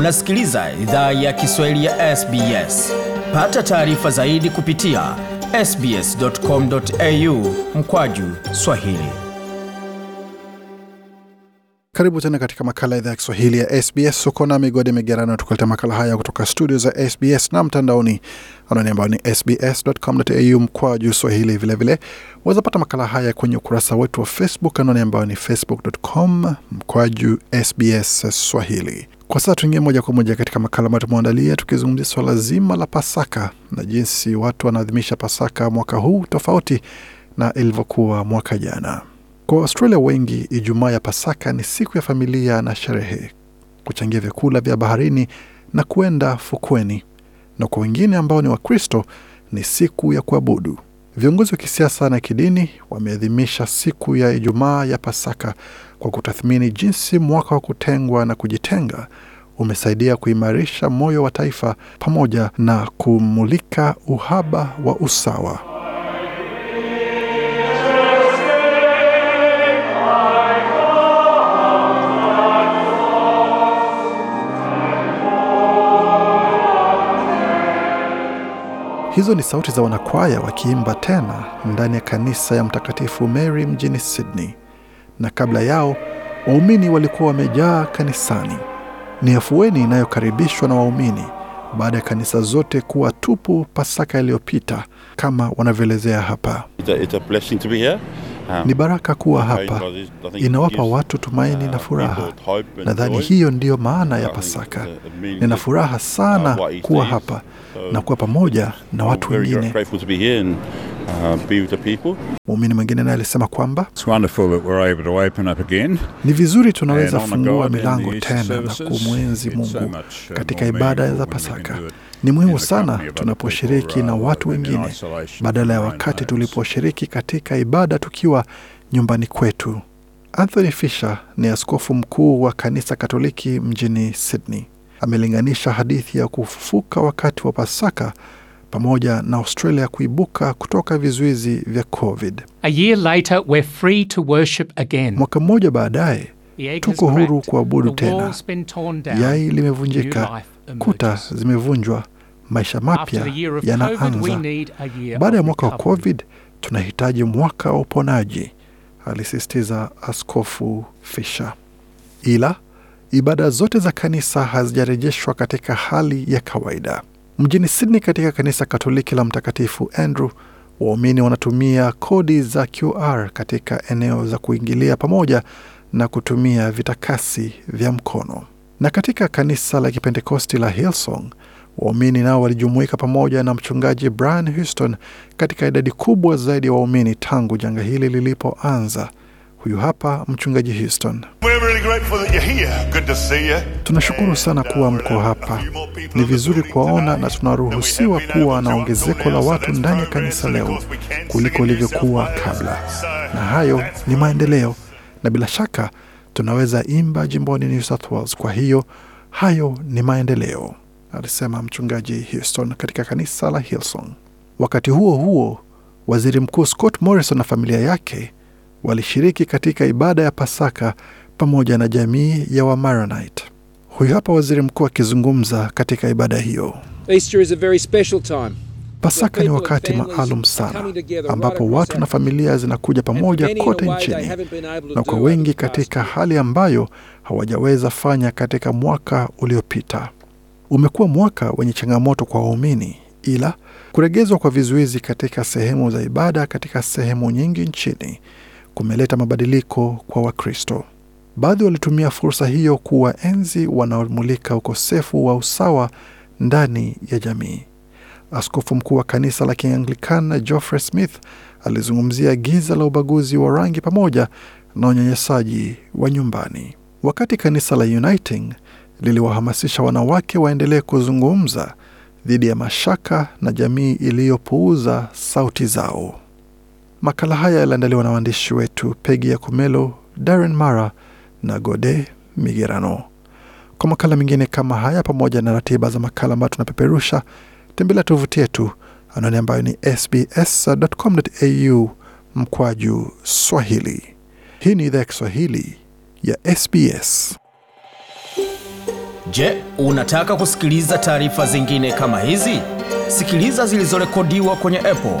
Unasikiliza idhaa ya Kiswahili ya SBS. Pata taarifa zaidi kupitia sbs.com.au mkwaju swahili. Karibu tena katika makala idhaa ya Kiswahili ya SBS. Uko na migode migerano, tukuleta makala haya kutoka studio za SBS na mtandaoni anaoni ambao ni sbs.com.au mkwaju swahili. Vilevile wazapata makala haya kwenye ukurasa wetu wa Facebook anaoni ambao ni facebook.com mkwaju SBS Swahili. Kwa sasa tuingie moja kwa moja katika makala ambayo tumeandalia tukizungumzia swala zima la Pasaka na jinsi watu wanaadhimisha Pasaka mwaka huu tofauti na ilivyokuwa mwaka jana. Kwa Australia wengi, Ijumaa ya Pasaka ni siku ya familia na sherehe, kuchangia vyakula vya baharini na kuenda fukweni, na kwa wengine ambao ni Wakristo ni siku ya kuabudu. Viongozi wa kisiasa na kidini wameadhimisha siku ya Ijumaa ya Pasaka kwa kutathmini jinsi mwaka wa kutengwa na kujitenga umesaidia kuimarisha moyo wa taifa pamoja na kumulika uhaba wa usawa. Hizo ni sauti za wanakwaya wakiimba tena ndani ya kanisa ya Mtakatifu Mary mjini Sydney, na kabla yao waumini walikuwa wamejaa kanisani. Ni afueni inayokaribishwa na waumini baada ya kanisa zote kuwa tupu Pasaka iliyopita, kama wanavyoelezea hapa. Ni baraka kuwa hapa, inawapa watu tumaini na furaha. Nadhani hiyo ndiyo maana ya Pasaka. Nina furaha sana kuwa hapa na kuwa pamoja na watu wengine. Muumini mwingine naye alisema kwamba ni vizuri tunaweza fungua milango tena na kumwenzi Mungu katika ibada za Pasaka. Ni muhimu sana tunaposhiriki na watu wengine badala ya wakati tuliposhiriki katika ibada tukiwa nyumbani kwetu. Anthony Fisher ni askofu mkuu wa kanisa Katoliki mjini Sydney. Amelinganisha hadithi ya kufufuka wakati wa Pasaka pamoja na Australia kuibuka kutoka vizuizi vya COVID. A year later, we're free to worship again. Mwaka mmoja baadaye tuko huru kuabudu tena. Yai limevunjika, kuta zimevunjwa, maisha mapya yanaanza. Baada ya mwaka wa. COVID tunahitaji mwaka wa uponaji, alisisitiza Askofu Fisher. Ila ibada zote za kanisa hazijarejeshwa katika hali ya kawaida. Mjini Sydney, katika kanisa Katoliki la Mtakatifu Andrew, waumini wanatumia kodi za QR katika eneo za kuingilia pamoja na kutumia vitakasi vya mkono. Na katika kanisa la Kipentekosti la Hillsong, waumini nao walijumuika pamoja na mchungaji Brian Houston katika idadi kubwa zaidi ya waumini tangu janga hili lilipoanza. Huyu hapa mchungaji Houston. Tunashukuru sana kuwa mko hapa. Ni vizuri kuwaona na tunaruhusiwa kuwa na ongezeko la watu ndani ya kanisa leo kuliko ilivyokuwa kabla, na hayo ni maendeleo, na bila shaka tunaweza imba jimboni New South Wales. Kwa hiyo hayo ni maendeleo, alisema mchungaji Houston katika kanisa la Hillsong. Wakati huo huo, waziri mkuu Scott Morrison na familia yake walishiriki katika ibada ya Pasaka pamoja na jamii ya Wamaronite. Huyu hapa waziri mkuu akizungumza katika ibada hiyo. Easter is a very special time. Pasaka ni wakati maalum sana ambapo watu na familia zinakuja pamoja kote nchini, na kwa wengi katika hali ambayo hawajaweza fanya katika mwaka uliopita. Umekuwa mwaka wenye changamoto kwa waumini, ila kuregezwa kwa vizuizi katika sehemu za ibada katika sehemu nyingi nchini kumeleta mabadiliko kwa Wakristo. Baadhi walitumia fursa hiyo kuwaenzi wanaomulika ukosefu wa usawa ndani ya jamii. Askofu mkuu wa kanisa la Kianglikana Geoffrey Smith alizungumzia giza la ubaguzi wa rangi pamoja na unyanyasaji wa nyumbani, wakati kanisa la Uniting liliwahamasisha wanawake waendelee kuzungumza dhidi ya mashaka na jamii iliyopuuza sauti zao. Makala haya yaliandaliwa na waandishi wetu Pegi ya Kumelo, Darren Mara na Gode Migerano. Kwa makala mengine kama haya, pamoja na ratiba za makala ambayo tunapeperusha, tembelea tovuti yetu anwani ambayo ni sbs.com.au mkwaju Swahili. Hii ni idhaa ya Kiswahili ya SBS. Je, unataka kusikiliza taarifa zingine kama hizi? Sikiliza zilizorekodiwa kwenye Apple,